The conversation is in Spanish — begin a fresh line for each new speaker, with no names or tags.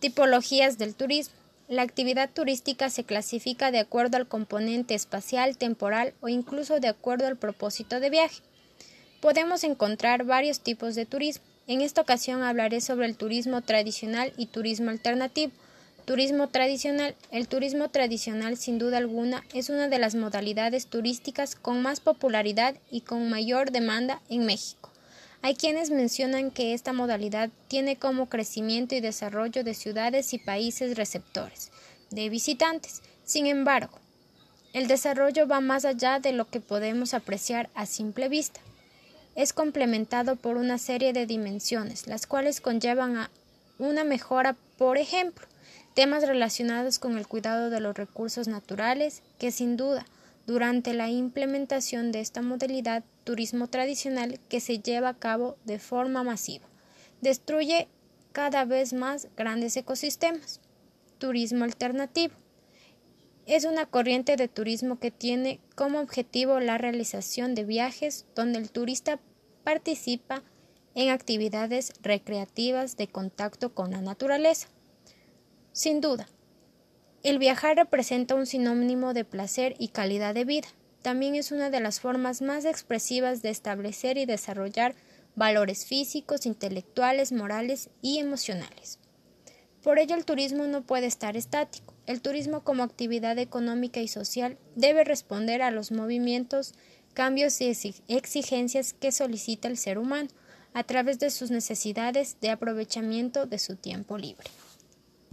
Tipologías del turismo. La actividad turística se clasifica de acuerdo al componente espacial, temporal o incluso de acuerdo al propósito de viaje. Podemos encontrar varios tipos de turismo. En esta ocasión hablaré sobre el turismo tradicional y turismo alternativo. Turismo tradicional. El turismo tradicional, sin duda alguna, es una de las modalidades turísticas con más popularidad y con mayor demanda en México. Hay quienes mencionan que esta modalidad tiene como crecimiento y desarrollo de ciudades y países receptores de visitantes. Sin embargo, el desarrollo va más allá de lo que podemos apreciar a simple vista. Es complementado por una serie de dimensiones, las cuales conllevan a una mejora, por ejemplo, temas relacionados con el cuidado de los recursos naturales, que sin duda, durante la implementación de esta modalidad turismo tradicional que se lleva a cabo de forma masiva, destruye cada vez más grandes ecosistemas. Turismo alternativo. Es una corriente de turismo que tiene como objetivo la realización de viajes donde el turista participa en actividades recreativas de contacto con la naturaleza. Sin duda, el viajar representa un sinónimo de placer y calidad de vida. También es una de las formas más expresivas de establecer y desarrollar valores físicos, intelectuales, morales y emocionales. Por ello el turismo no puede estar estático. El turismo como actividad económica y social debe responder a los movimientos, cambios y exigencias que solicita el ser humano a través de sus necesidades de aprovechamiento de su tiempo libre.